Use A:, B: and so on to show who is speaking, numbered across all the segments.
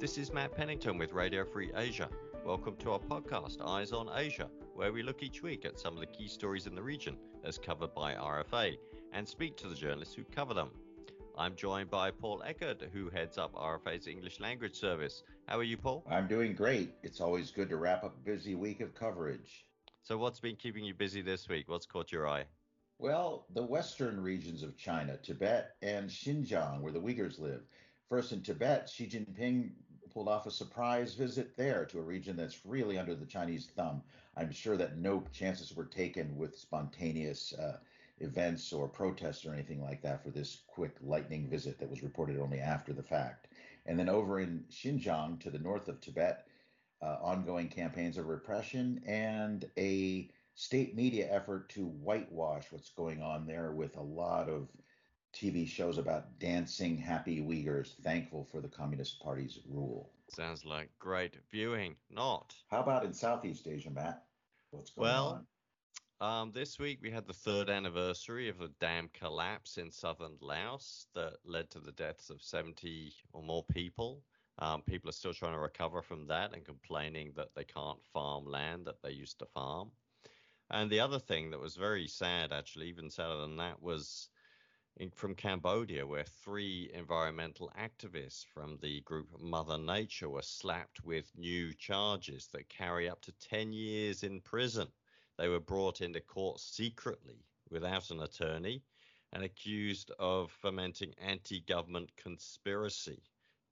A: This is Matt Pennington with Radio Free Asia. Welcome to our podcast, Eyes on Asia, where we look each week at some of the key stories in the region as covered by RFA and speak to the journalists who cover them. I'm joined by Paul Eckert, who heads up RFA's English language service. How are you, Paul?
B: I'm doing great. It's always good to wrap up a busy week of coverage.
A: So, what's been keeping you busy this week? What's caught your eye?
B: Well, the western regions of China, Tibet and Xinjiang, where the Uyghurs live. First in Tibet, Xi Jinping pulled off a surprise visit there to a region that's really under the Chinese thumb. I'm sure that no chances were taken with spontaneous uh, events or protests or anything like that for this quick lightning visit that was reported only after the fact. And then over in Xinjiang to the north of Tibet, uh, ongoing campaigns of repression and a state media effort to whitewash what's going on there with a lot of TV shows about dancing happy Uyghurs, thankful for the Communist Party's rule.
A: Sounds like great viewing. Not.
B: How about in Southeast Asia, Matt? What's going
A: well,
B: on?
A: Um, this week we had the third anniversary of a dam collapse in southern Laos that led to the deaths of 70 or more people. Um, people are still trying to recover from that and complaining that they can't farm land that they used to farm. And the other thing that was very sad, actually, even sadder than that, was in, from Cambodia, where three environmental activists from the group Mother Nature were slapped with new charges that carry up to 10 years in prison. They were brought into court secretly without an attorney and accused of fomenting anti government conspiracy.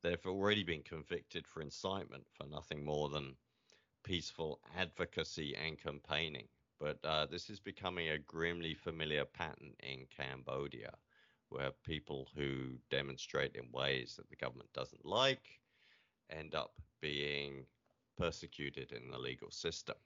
A: They've already been convicted for incitement for nothing more than peaceful advocacy and campaigning. But uh, this is becoming a grimly familiar pattern in Cambodia where people who demonstrate in ways that the government doesn't like end up being persecuted in the legal system.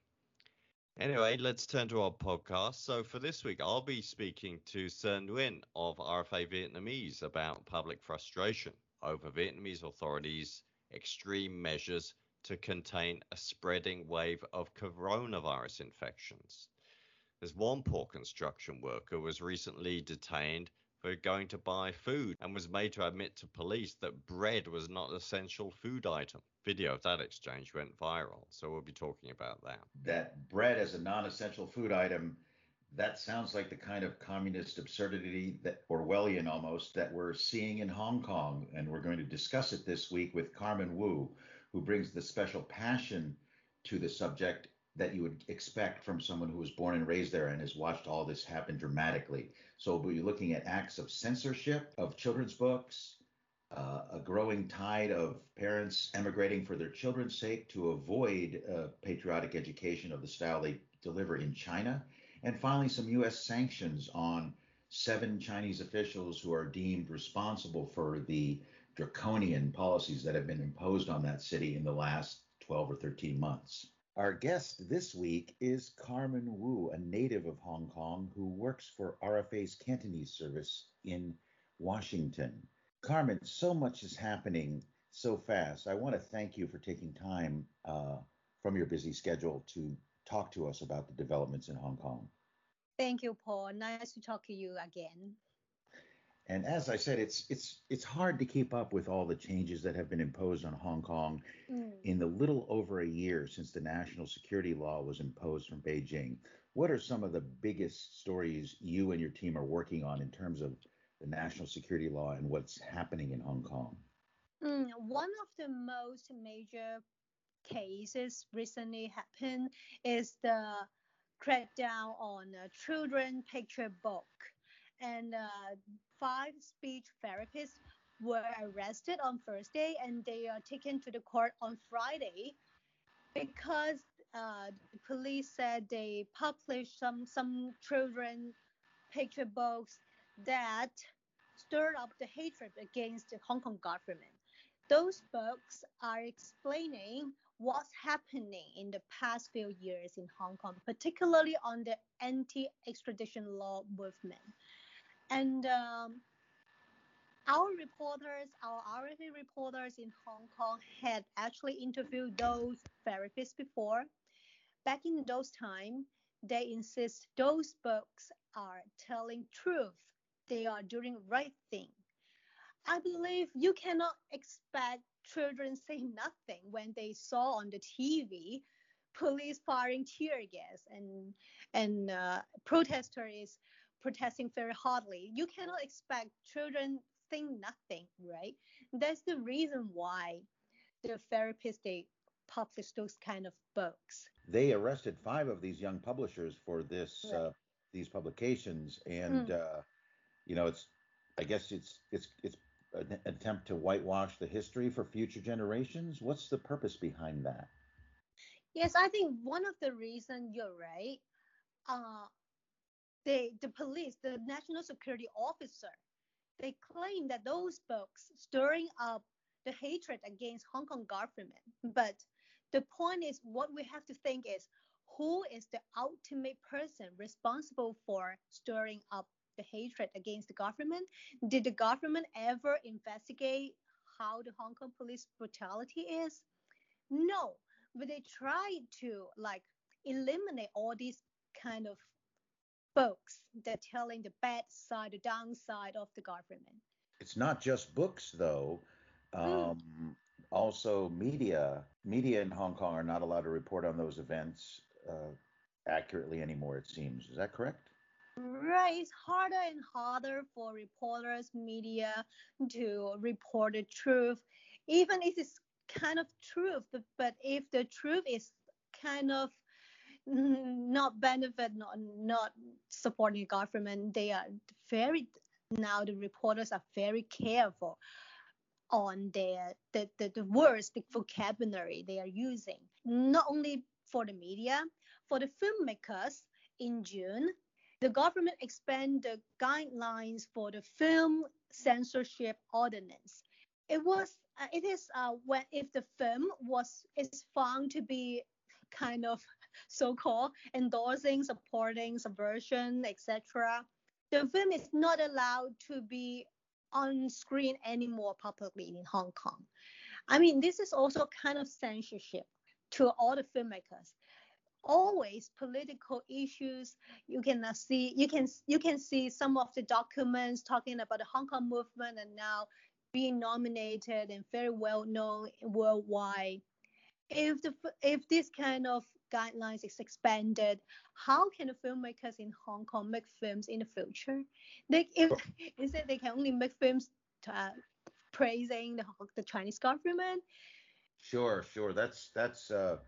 A: Anyway, let's turn to our podcast. So for this week, I'll be speaking to Sơn Nguyen of RFA Vietnamese about public frustration over Vietnamese authorities' extreme measures to contain a spreading wave of coronavirus infections. There's one poor construction worker was recently detained for going to buy food and was made to admit to police that bread was not an essential food item. Video of that exchange went viral, so we'll be talking about that.
B: That bread as a non essential food item, that sounds like the kind of communist absurdity that Orwellian almost that we're seeing in Hong Kong. And we're going to discuss it this week with Carmen Wu, who brings the special passion to the subject that you would expect from someone who was born and raised there and has watched all this happen dramatically. So we'll be looking at acts of censorship of children's books, uh, a growing tide of parents emigrating for their children's sake to avoid uh, patriotic education of the style they deliver in China, and finally some U.S. sanctions on seven Chinese officials who are deemed responsible for the draconian policies that have been imposed on that city in the last 12 or 13 months. Our guest this week is Carmen Wu, a native of Hong Kong who works for RFA's Cantonese service in Washington. Carmen, so much is happening so fast. I want to thank you for taking time uh, from your busy schedule to talk to us about the developments in Hong Kong.
C: Thank you, Paul. Nice to talk to you again.
B: And as I said, it's it's it's hard to keep up with all the changes that have been imposed on Hong Kong mm. in the little over a year since the national security law was imposed from Beijing. What are some of the biggest stories you and your team are working on in terms of the national security law and what's happening in Hong Kong?
C: Mm, one of the most major cases recently happened is the crackdown on a children picture book and uh, five speech therapists were arrested on Thursday and they are taken to the court on Friday because uh, the police said they published some some children picture books that stirred up the hatred against the Hong Kong government. Those books are explaining what's happening in the past few years in Hong Kong, particularly on the anti-extradition law movement. And um, our reporters, our RFA reporters in Hong Kong had actually interviewed those therapists before. Back in those times, they insist those books are telling truth. They are doing right thing. I believe you cannot expect children say nothing when they saw on the TV police firing tear gas and and uh, protesters protesting very hardly. You cannot expect children think nothing, right? That's the reason why the therapists they publish those kind of books.
B: They arrested five of these young publishers for this right. uh, these publications, and mm. uh, you know it's I guess it's it's it's an attempt to whitewash the history for future generations. What's the purpose behind that?
C: Yes, I think one of the reasons you're right. Uh, they, the police, the national security officer, they claim that those books stirring up the hatred against Hong Kong government. But the point is, what we have to think is, who is the ultimate person responsible for stirring up the hatred against the government? Did the government ever investigate how the Hong Kong police brutality is? No, but they tried to like eliminate all these kind of books that telling the bad side, the downside of the government.
B: It's not just books though. Hmm. Um, mm. Also, media media in Hong Kong are not allowed to report on those events uh, accurately anymore. It seems. Is that correct?
C: Right, it's harder and harder for reporters, media to report the truth, even if it's kind of truth. But if the truth is kind of not benefit, not not supporting government, they are very now the reporters are very careful on their the, the, the words, the vocabulary they are using. Not only for the media, for the filmmakers in June, the government expanded the guidelines for the film censorship ordinance. It was uh, it is uh, when if the film was is found to be kind of so-called endorsing, supporting subversion, etc. The film is not allowed to be on screen anymore publicly in Hong Kong. I mean, this is also kind of censorship to all the filmmakers. Always political issues. You can see you can you can see some of the documents talking about the Hong Kong movement and now being nominated and very well known worldwide. If the if this kind of guidelines is expanded, how can the filmmakers in Hong Kong make films in the future? They if, is it they can only make films to, uh, praising the, the Chinese government?
B: Sure, sure. That's that's uh,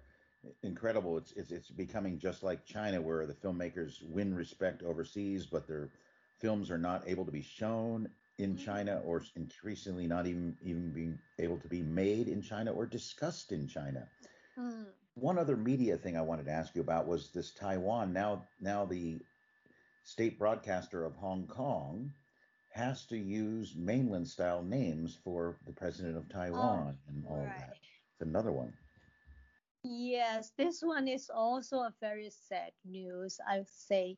B: incredible. It's, it's it's becoming just like China, where the filmmakers win respect overseas, but their films are not able to be shown in mm-hmm. China, or increasingly not even even being able to be made in China or discussed in China. Mm. One other media thing I wanted to ask you about was this Taiwan. Now, now the state broadcaster of Hong Kong has to use mainland style names for the president of Taiwan oh, and all right. that. It's another one.
C: Yes, this one is also a very sad news, I would say.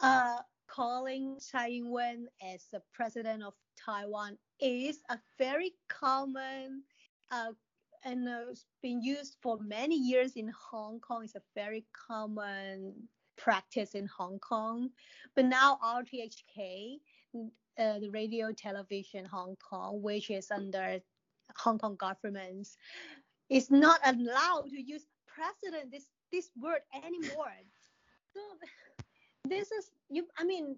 C: Uh, calling Tsai Ing-wen as the president of Taiwan is a very common uh, and uh, it's been used for many years in Hong Kong. It's a very common practice in Hong Kong. But now RTHK, uh, the radio television Hong Kong, which is under Hong Kong government, is not allowed to use president this this word anymore. So this is you. I mean,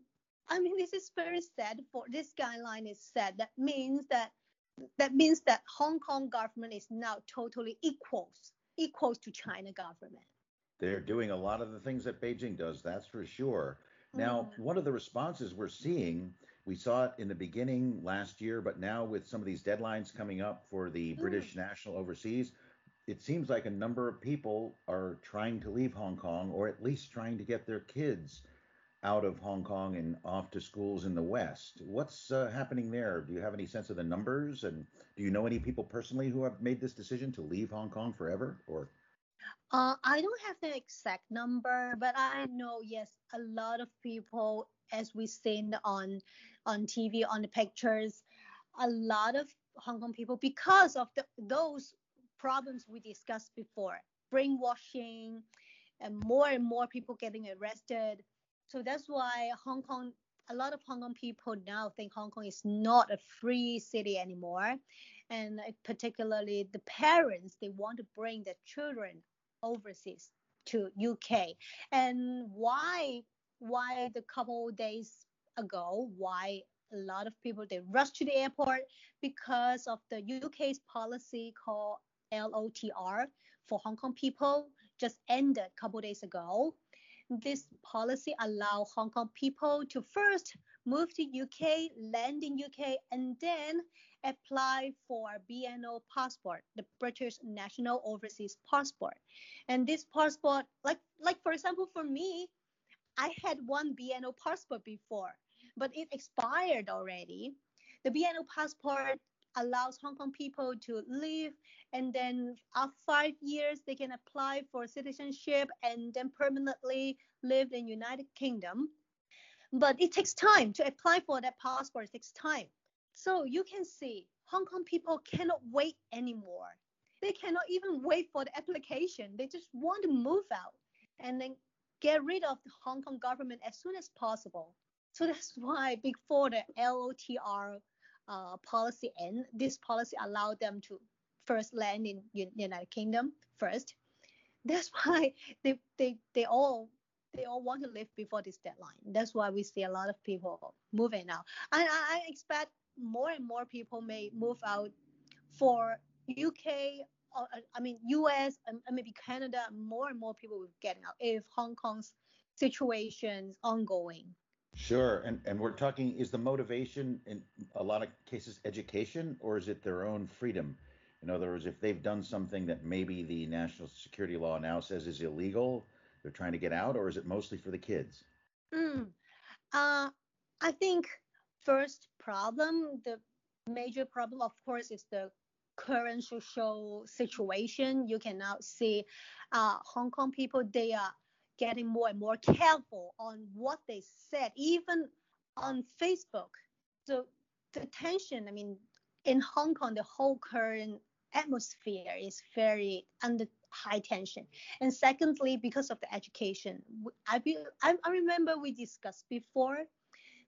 C: I mean this is very sad. For this guideline is sad. That means that that means that Hong Kong government is now totally equals equals to China government.
B: They're doing a lot of the things that Beijing does, that's for sure. Now, mm. one of the responses we're seeing, we saw it in the beginning last year, but now with some of these deadlines coming up for the mm. British national overseas, it seems like a number of people are trying to leave Hong Kong or at least trying to get their kids out of Hong Kong and off to schools in the West. What's uh, happening there? Do you have any sense of the numbers? And do you know any people personally who have made this decision to leave Hong Kong forever? Or
C: uh, I don't have the exact number, but I know yes, a lot of people, as we've seen on on TV, on the pictures, a lot of Hong Kong people because of the, those problems we discussed before, brainwashing, and more and more people getting arrested so that's why Hong Kong, a lot of Hong Kong people now think Hong Kong is not a free city anymore. and particularly the parents they want to bring their children overseas to UK. And why why the couple days ago why a lot of people they rush to the airport because of the UK's policy called LOTR for Hong Kong people just ended a couple days ago. This policy allow Hong Kong people to first move to UK, land in UK, and then apply for BNO passport, the British National Overseas Passport. And this passport, like like for example, for me, I had one BNO passport before, but it expired already. The BNO passport allows Hong Kong people to live and then after five years they can apply for citizenship and then permanently live in United Kingdom. But it takes time to apply for that passport. It takes time. So you can see Hong Kong people cannot wait anymore. They cannot even wait for the application. They just want to move out and then get rid of the Hong Kong government as soon as possible. So that's why before the LOTR uh, policy end, this policy allowed them to first land in United Kingdom first. That's why they, they, they all they all want to live before this deadline. That's why we see a lot of people moving now. And I, I expect more and more people may move out for UK or I mean US and maybe Canada. More and more people will get out if Hong Kong's situation is ongoing.
B: Sure, and and we're talking is the motivation in a lot of cases education or is it their own freedom? In other words, if they've done something that maybe the national security law now says is illegal, they're trying to get out, or is it mostly for the kids?
C: Mm, uh, I think first problem, the major problem, of course, is the current social situation. You can now see uh, Hong Kong people, they are getting more and more careful on what they said, even on Facebook. So the tension, I mean, in Hong Kong, the whole current atmosphere is very under high tension. And secondly, because of the education, I, I, I remember we discussed before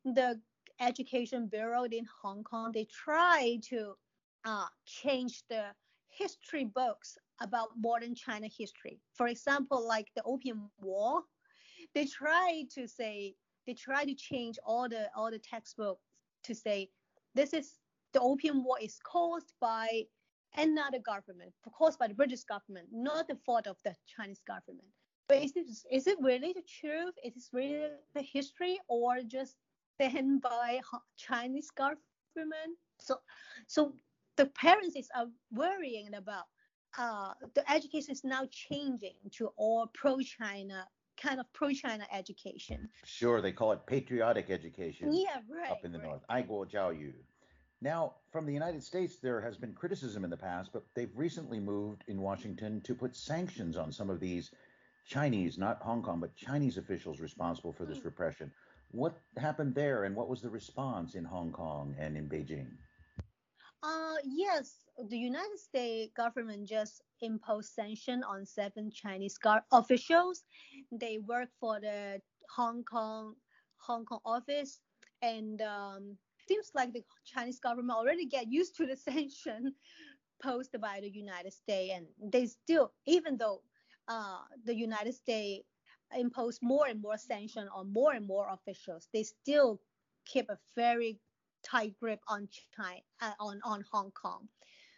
C: the education bureau in Hong Kong, they try to uh, change the history books about modern China history. For example, like the Opium War, they try to say they try to change all the all the textbooks to say this is the Opium War is caused by another government, caused by the British government, not the fault of the Chinese government. But is it is it really the truth? Is it really the history, or just done by Chinese government? So, so the parents is are worrying about uh, the education is now changing to all pro-China kind of pro-China education.
B: Sure, they call it patriotic education.
C: Yeah, right.
B: Up in the
C: right.
B: north, Aiguo Jiaoyu. Now, from the United States, there has been criticism in the past, but they've recently moved in Washington to put sanctions on some of these Chinese, not Hong Kong, but Chinese officials responsible for this mm. repression. What happened there, and what was the response in Hong Kong and in Beijing?
C: Uh, yes, the United States government just imposed sanction on seven Chinese officials. They work for the Hong Kong Hong Kong office, and um, seems like the Chinese government already get used to the sanction posed by the United States, and they still, even though uh, the United States impose more and more sanction on more and more officials, they still keep a very tight grip on China, uh, on on Hong Kong.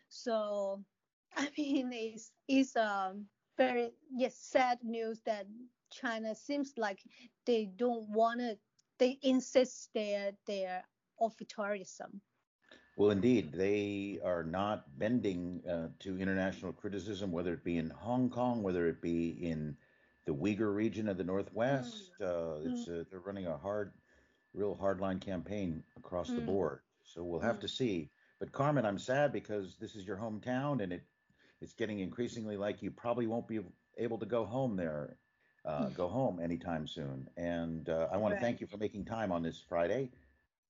C: So, I mean, it's it's um very yes sad news that China seems like they don't want to. They insist their their authoritarianism.
B: Well, indeed, they are not bending uh, to international criticism, whether it be in Hong Kong, whether it be in the Uyghur region of the Northwest. Mm. Uh, mm. uh, they're running a hard, real hardline campaign across mm. the board. So we'll have mm. to see. But Carmen, I'm sad because this is your hometown, and it it's getting increasingly like you probably won't be able to go home there, uh, go home anytime soon. And uh, I want right. to thank you for making time on this Friday.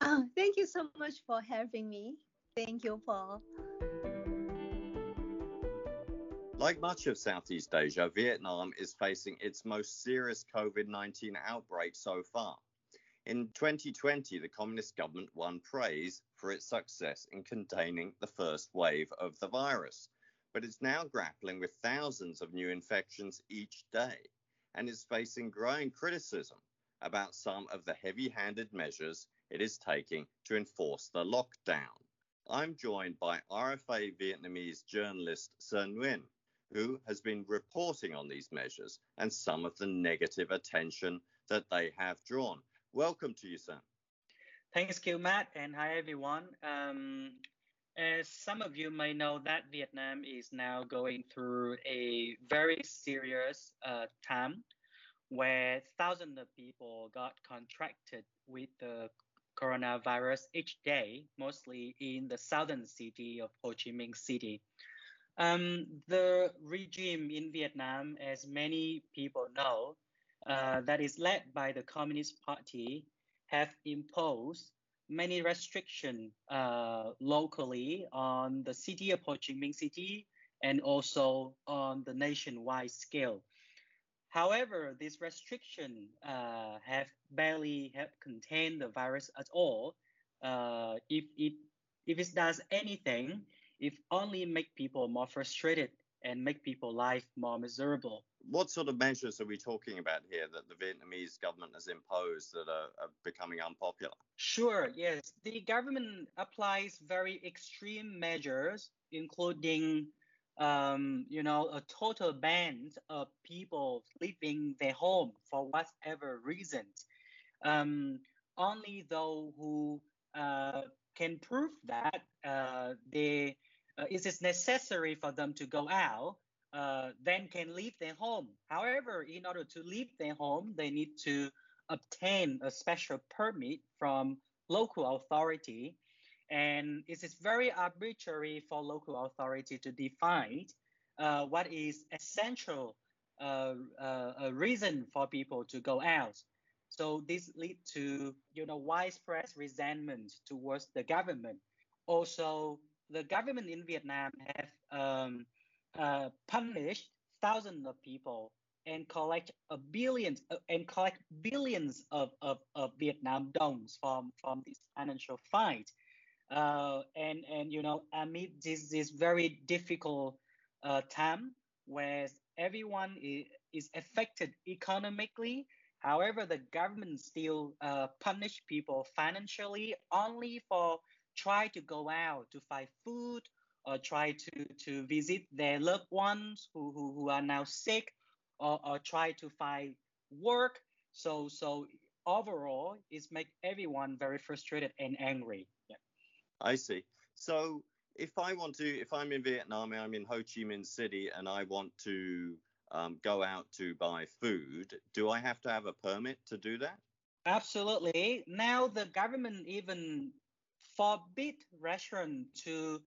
C: Oh, thank you so much for having me. Thank you, Paul.
A: Like much of Southeast Asia, Vietnam is facing its most serious COVID 19 outbreak so far. In 2020, the communist government won praise for its success in containing the first wave of the virus, but is now grappling with thousands of new infections each day and is facing growing criticism about some of the heavy handed measures it is taking to enforce the lockdown. I'm joined by RFA Vietnamese journalist Sơn Nguyen, who has been reporting on these measures and some of the negative attention that they have drawn. Welcome to you, Sơn.
D: Thanks, you, Matt, and hi, everyone. Um, as some of you may know, that Vietnam is now going through a very serious uh, time where thousands of people got contracted with the coronavirus each day, mostly in the southern city of Ho Chi Minh City. Um, the regime in Vietnam, as many people know, uh, that is led by the Communist Party, have imposed many restrictions uh, locally on the city of Ho Chi Minh City and also on the nationwide scale. However, these restrictions uh, have barely have contained the virus at all. Uh, if it if it does anything, it only make people more frustrated and make people life more miserable.
A: What sort of measures are we talking about here that the Vietnamese government has imposed that are, are becoming unpopular?
D: Sure, yes. The government applies very extreme measures, including um, you know, a total ban of people leaving their home for whatever reasons. Um, only those who uh, can prove that uh, they, uh, it is necessary for them to go out, uh, then can leave their home. However, in order to leave their home, they need to obtain a special permit from local authority and it is very arbitrary for local authority to define uh, what is essential uh, uh, a reason for people to go out. So this lead to you know widespread resentment towards the government. Also, the government in Vietnam have um, uh, punished thousands of people and collect billions uh, and collect billions of, of, of Vietnam dong from from this financial fight. Uh, and and you know amid this this very difficult uh, time where everyone is, is affected economically however the government still uh, punish people financially only for try to go out to find food or try to to visit their loved ones who who, who are now sick or, or try to find work so so overall it's make everyone very frustrated and angry yeah.
A: I see. So if I want to, if I'm in Vietnam, I'm in Ho Chi Minh City, and I want to um, go out to buy food, do I have to have a permit to do that?
D: Absolutely. Now the government even forbid restaurants to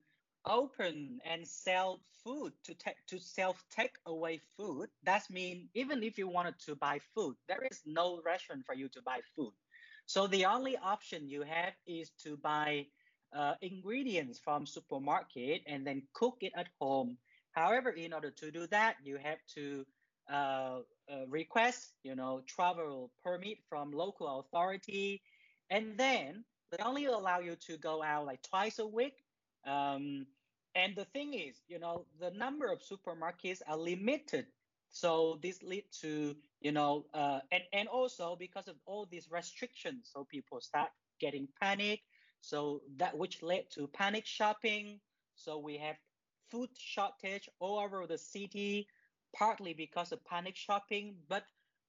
D: open and sell food to take to self take away food. That means even if you wanted to buy food, there is no restaurant for you to buy food. So the only option you have is to buy uh, ingredients from supermarket and then cook it at home. However, in order to do that, you have to uh, uh, request, you know, travel permit from local authority, and then they only allow you to go out like twice a week. Um, and the thing is, you know, the number of supermarkets are limited. So this lead to, you know, uh, and, and also because of all these restrictions, so people start getting panic so that which led to panic shopping. So we have food shortage all over the city, partly because of panic shopping, but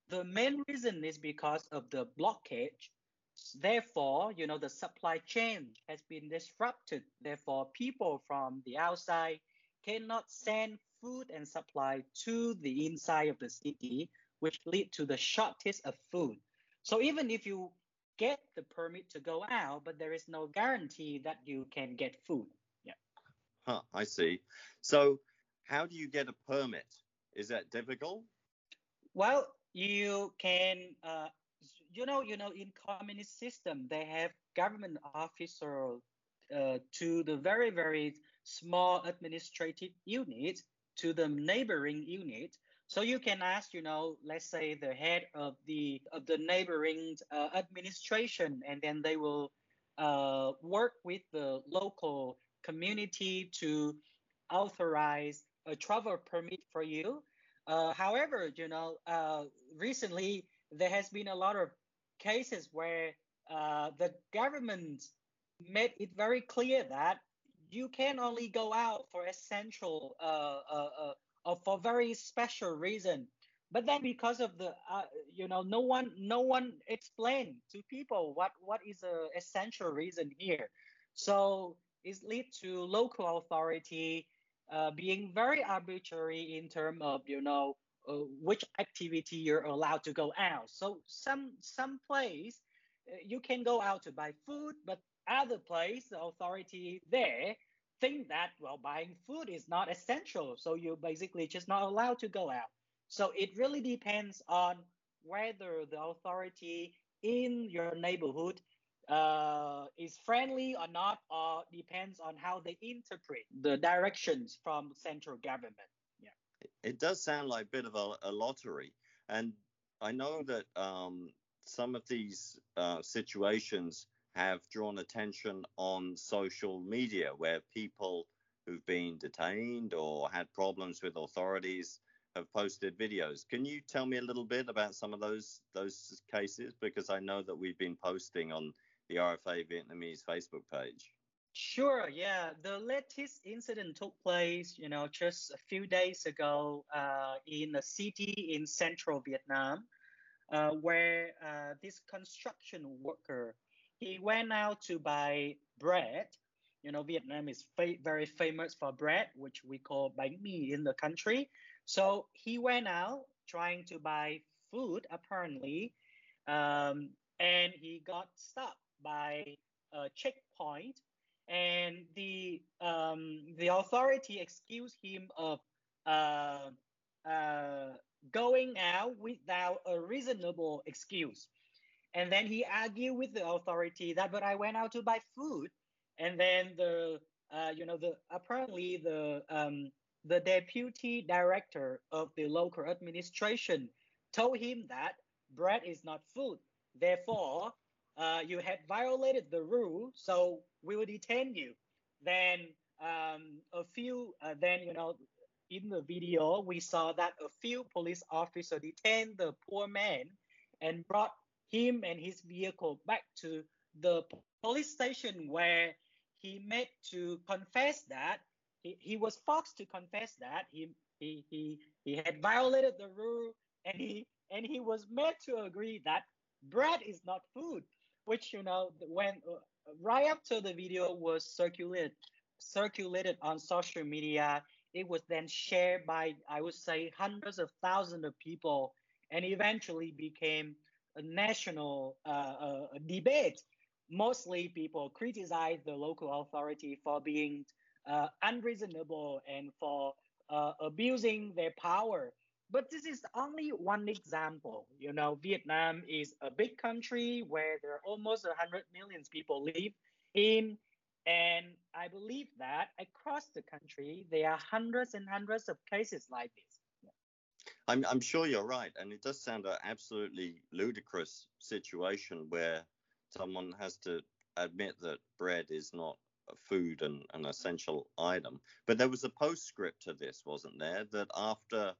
D: the main reason is because of the blockage. Therefore, you know, the supply chain has been disrupted. Therefore, people from the outside cannot send food and supply to the inside of the city, which lead to the shortage of food. So even if you get the permit to go out, but there is no guarantee that you can get food. Yeah.
A: Huh, I see. So, how do you get a permit? Is that difficult?
D: Well, you can, uh, you know, you know, in communist system, they have government officer uh, to the very, very small administrative unit to the neighboring unit. So you can ask, you know, let's say the head of the of the neighboring uh, administration, and then they will uh, work with the local community to authorize a travel permit for you. Uh, however, you know, uh, recently there has been a lot of cases where uh, the government made it very clear that you can only go out for essential uh, uh, uh, uh, for very special reason. But then because of the you know no one no one explained to people what what is a essential reason here. So it lead to local authority uh, being very arbitrary in terms of you know uh, which activity you're allowed to go out. So some some place uh, you can go out to buy food, but other place the authority there think that well buying food is not essential. So you're basically just not allowed to go out. So it really depends on whether the authority in your neighborhood uh, is friendly or not or depends on how they interpret the directions from central government
A: it does sound like a bit of a, a lottery and i know that um, some of these uh, situations have drawn attention on social media where people who've been detained or had problems with authorities have posted videos. Can you tell me a little bit about some of those those cases because I know that we've been posting on the RFA Vietnamese Facebook page.
D: Sure, yeah. The latest incident took place, you know, just a few days ago uh, in a city in central Vietnam, uh, where uh, this construction worker he went out to buy bread. You know, Vietnam is fa- very famous for bread, which we call bánh mì in the country. So he went out trying to buy food, apparently, um, and he got stopped by a checkpoint, and the um, the authority excused him of uh, uh, going out without a reasonable excuse. And then he argued with the authority that, but I went out to buy food. And then the, uh, you know, the apparently the um, the deputy director of the local administration told him that bread is not food. Therefore, uh, you had violated the rule, so will detain you. Then um, a few, uh, then you know, in the video we saw that a few police officers detained the poor man and brought him and his vehicle back to the police station where he made to confess that he, he was forced to confess that he, he he he had violated the rule and he and he was made to agree that bread is not food which you know when right after the video was circulated circulated on social media it was then shared by i would say hundreds of thousands of people and eventually became a national uh, uh, debate, mostly people criticize the local authority for being uh, unreasonable and for uh, abusing their power. But this is only one example. You know, Vietnam is a big country where there are almost 100 million people live in. And I believe that across the country, there are hundreds and hundreds of cases like this.
A: I'm, I'm sure you're right. And it does sound an absolutely ludicrous situation where someone has to admit that bread is not a food and an essential item. But there was a postscript to this, wasn't there? That after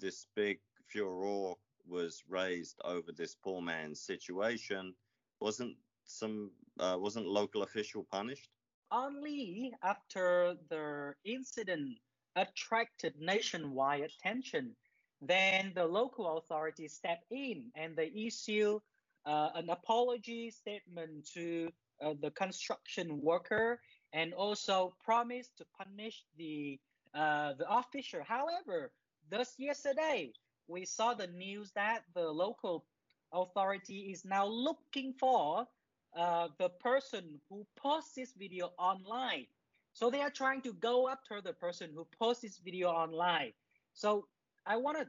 A: this big furor was raised over this poor man's situation, wasn't some uh, wasn't local official punished?
D: Only after the incident attracted nationwide attention then the local authorities step in and they issue uh, an apology statement to uh, the construction worker and also promise to punish the uh, the official. However, just yesterday we saw the news that the local authority is now looking for uh, the person who posts this video online. So they are trying to go after the person who posts this video online. So I wanted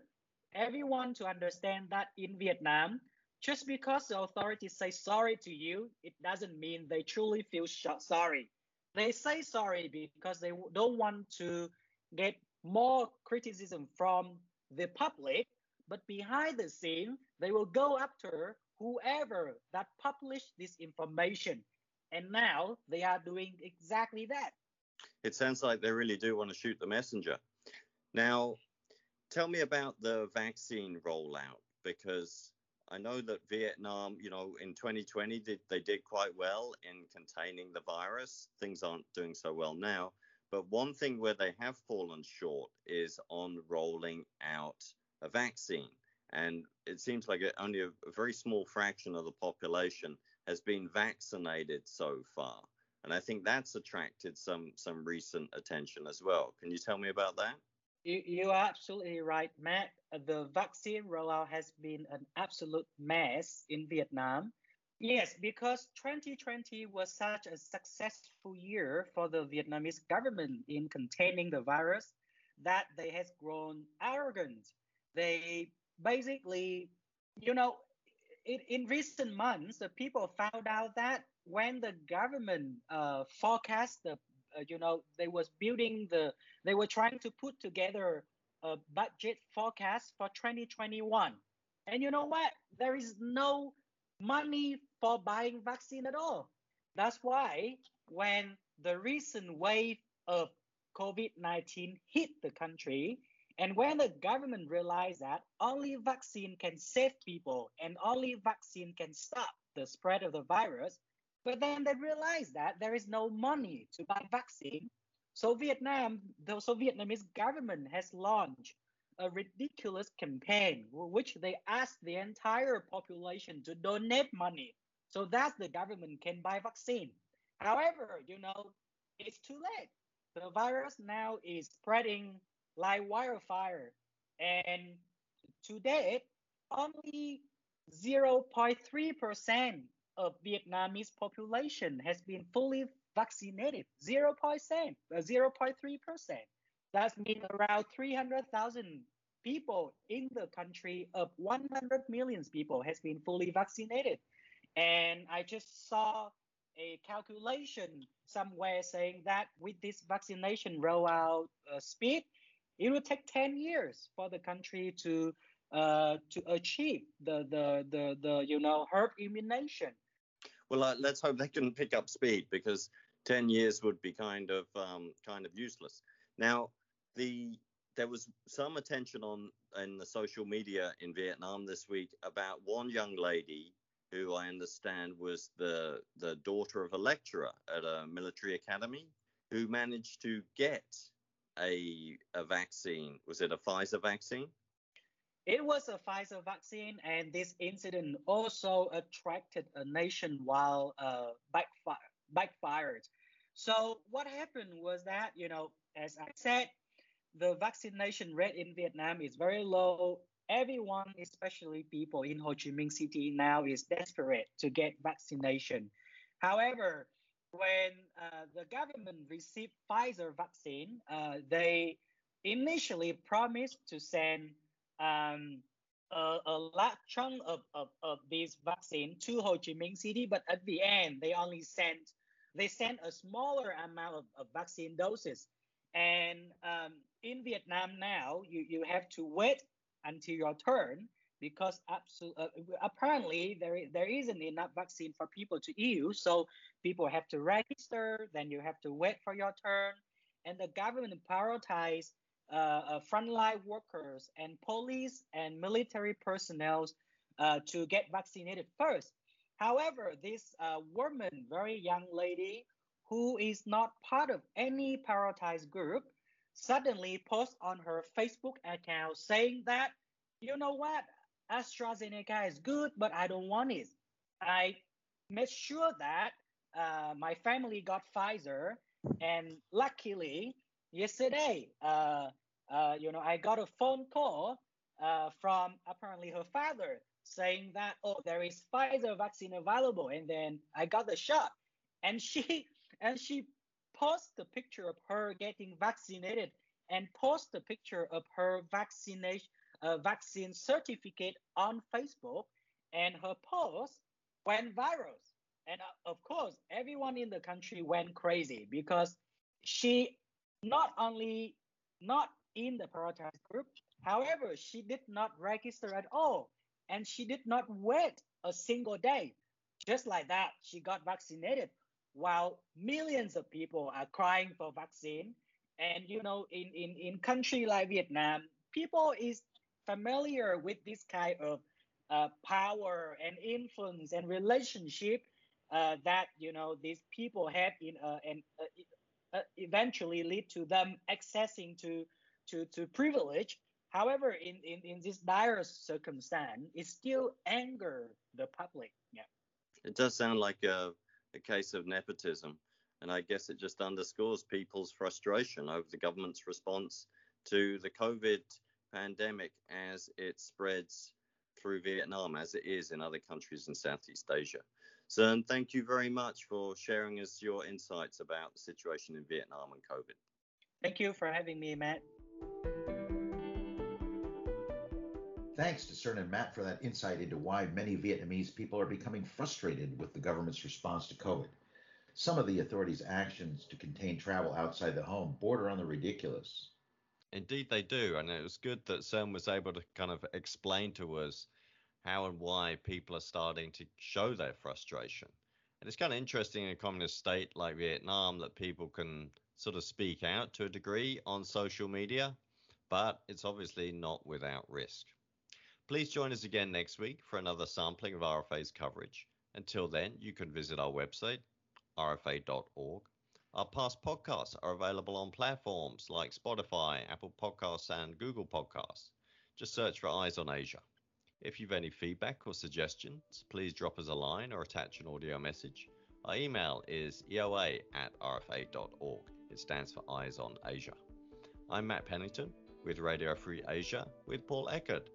D: everyone to understand that in Vietnam, just because the authorities say sorry to you, it doesn't mean they truly feel sorry. They say sorry because they don't want to get more criticism from the public, but behind the scene, they will go after whoever that published this information. And now they are doing exactly that.
A: It sounds like they really do want to shoot the messenger. Now, tell me about the vaccine rollout because I know that Vietnam, you know, in 2020 did they did quite well in containing the virus. Things aren't doing so well now. But one thing where they have fallen short is on rolling out a vaccine. And it seems like only a, very small fraction of the population has been vaccinated so far. And I think that's attracted some some recent attention as well. Can you tell me about that?
D: You, you are absolutely right, Matt. The vaccine rollout has been an absolute mess in Vietnam. Yes, because 2020 was such a successful year for the Vietnamese government in containing the virus that they has grown arrogant. They basically, you know, in, in recent months, the people found out that when the government uh, forecast the uh, you know they was building the they were trying to put together a budget forecast for 2021 and you know what there is no money for buying vaccine at all that's why when the recent wave of covid-19 hit the country and when the government realized that only vaccine can save people and only vaccine can stop the spread of the virus but then they realized that there is no money to buy vaccine. So Vietnam, the so Vietnamese government has launched a ridiculous campaign which they asked the entire population to donate money so that the government can buy vaccine. However, you know, it's too late. The virus now is spreading like wildfire. And to date, only 0.3% of Vietnamese population has been fully vaccinated, 0.3%. That means around 300,000 people in the country of 100 million people has been fully vaccinated. And I just saw a calculation somewhere saying that with this vaccination rollout uh, speed, it will take 10 years for the country to uh, to achieve the, the, the, the, you know, herd immunization.
A: Well, uh, let's hope they can pick up speed because 10 years would be kind of um, kind of useless. Now, the there was some attention on in the social media in Vietnam this week about one young lady who I understand was the the daughter of a lecturer at a military academy who managed to get a a vaccine. Was it a Pfizer vaccine?
D: It was a Pfizer vaccine, and this incident also attracted a nationwide uh, backfire, backfired. So what happened was that, you know, as I said, the vaccination rate in Vietnam is very low. Everyone, especially people in Ho Chi Minh City now, is desperate to get vaccination. However, when uh, the government received Pfizer vaccine, uh, they initially promised to send um, a, a large chunk of, of, of this vaccine to Ho Chi Minh City, but at the end they only sent they sent a smaller amount of, of vaccine doses. And um, in Vietnam now, you, you have to wait until your turn because absol- uh, apparently there, there isn't enough vaccine for people to use. So people have to register, then you have to wait for your turn. And the government prioritize uh, uh, frontline workers and police and military personnel uh, to get vaccinated first. However, this uh, woman, very young lady, who is not part of any prioritized group, suddenly posts on her Facebook account saying that, you know what, AstraZeneca is good, but I don't want it. I made sure that uh, my family got Pfizer, and luckily, yesterday, uh, uh, you know, I got a phone call uh, from apparently her father saying that, oh, there is Pfizer vaccine available, and then I got the shot, and she and she posted a picture of her getting vaccinated and post a picture of her vaccination uh, vaccine certificate on Facebook, and her post went viral. And uh, of course, everyone in the country went crazy because she not only not in the prioritized group, However, she did not register at all, and she did not wait a single day. Just like that, she got vaccinated while millions of people are crying for vaccine. And you know, in, in, in country like Vietnam, people is familiar with this kind of uh, power and influence and relationship uh, that you know these people have in uh, and uh, uh, eventually lead to them accessing to to to privilege. However, in, in, in this dire circumstance, it still anger the public. Yeah.
A: It does sound like a, a case of nepotism. And I guess it just underscores people's frustration over the government's response to the COVID pandemic as it spreads through Vietnam, as it is in other countries in Southeast Asia. So, thank you very much for sharing us your insights about the situation in Vietnam and COVID.
D: Thank you for having me, Matt.
B: Thanks to Cern and Matt for that insight into why many Vietnamese people are becoming frustrated with the government's response to COVID. Some of the authorities' actions to contain travel outside the home border on the ridiculous.
A: Indeed, they do. And it was good that Cern was able to kind of explain to us how and why people are starting to show their frustration. And it's kind of interesting in a communist state like Vietnam that people can sort of speak out to a degree on social media, but it's obviously not without risk. Please join us again next week for another sampling of RFA's coverage. Until then, you can visit our website, rfa.org, our past podcasts are available on platforms like Spotify, Apple Podcasts, and Google Podcasts. Just search for Eyes on Asia. If you've any feedback or suggestions, please drop us a line or attach an audio message. Our email is eoa at rfa.org. It stands for Eyes on Asia. I'm Matt Pennington with Radio Free Asia with Paul Eckert.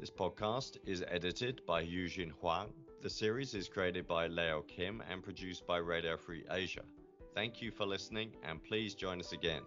A: This podcast is edited by Eugene Huang. The series is created by Leo Kim and produced by Radio Free Asia. Thank you for listening, and please join us again.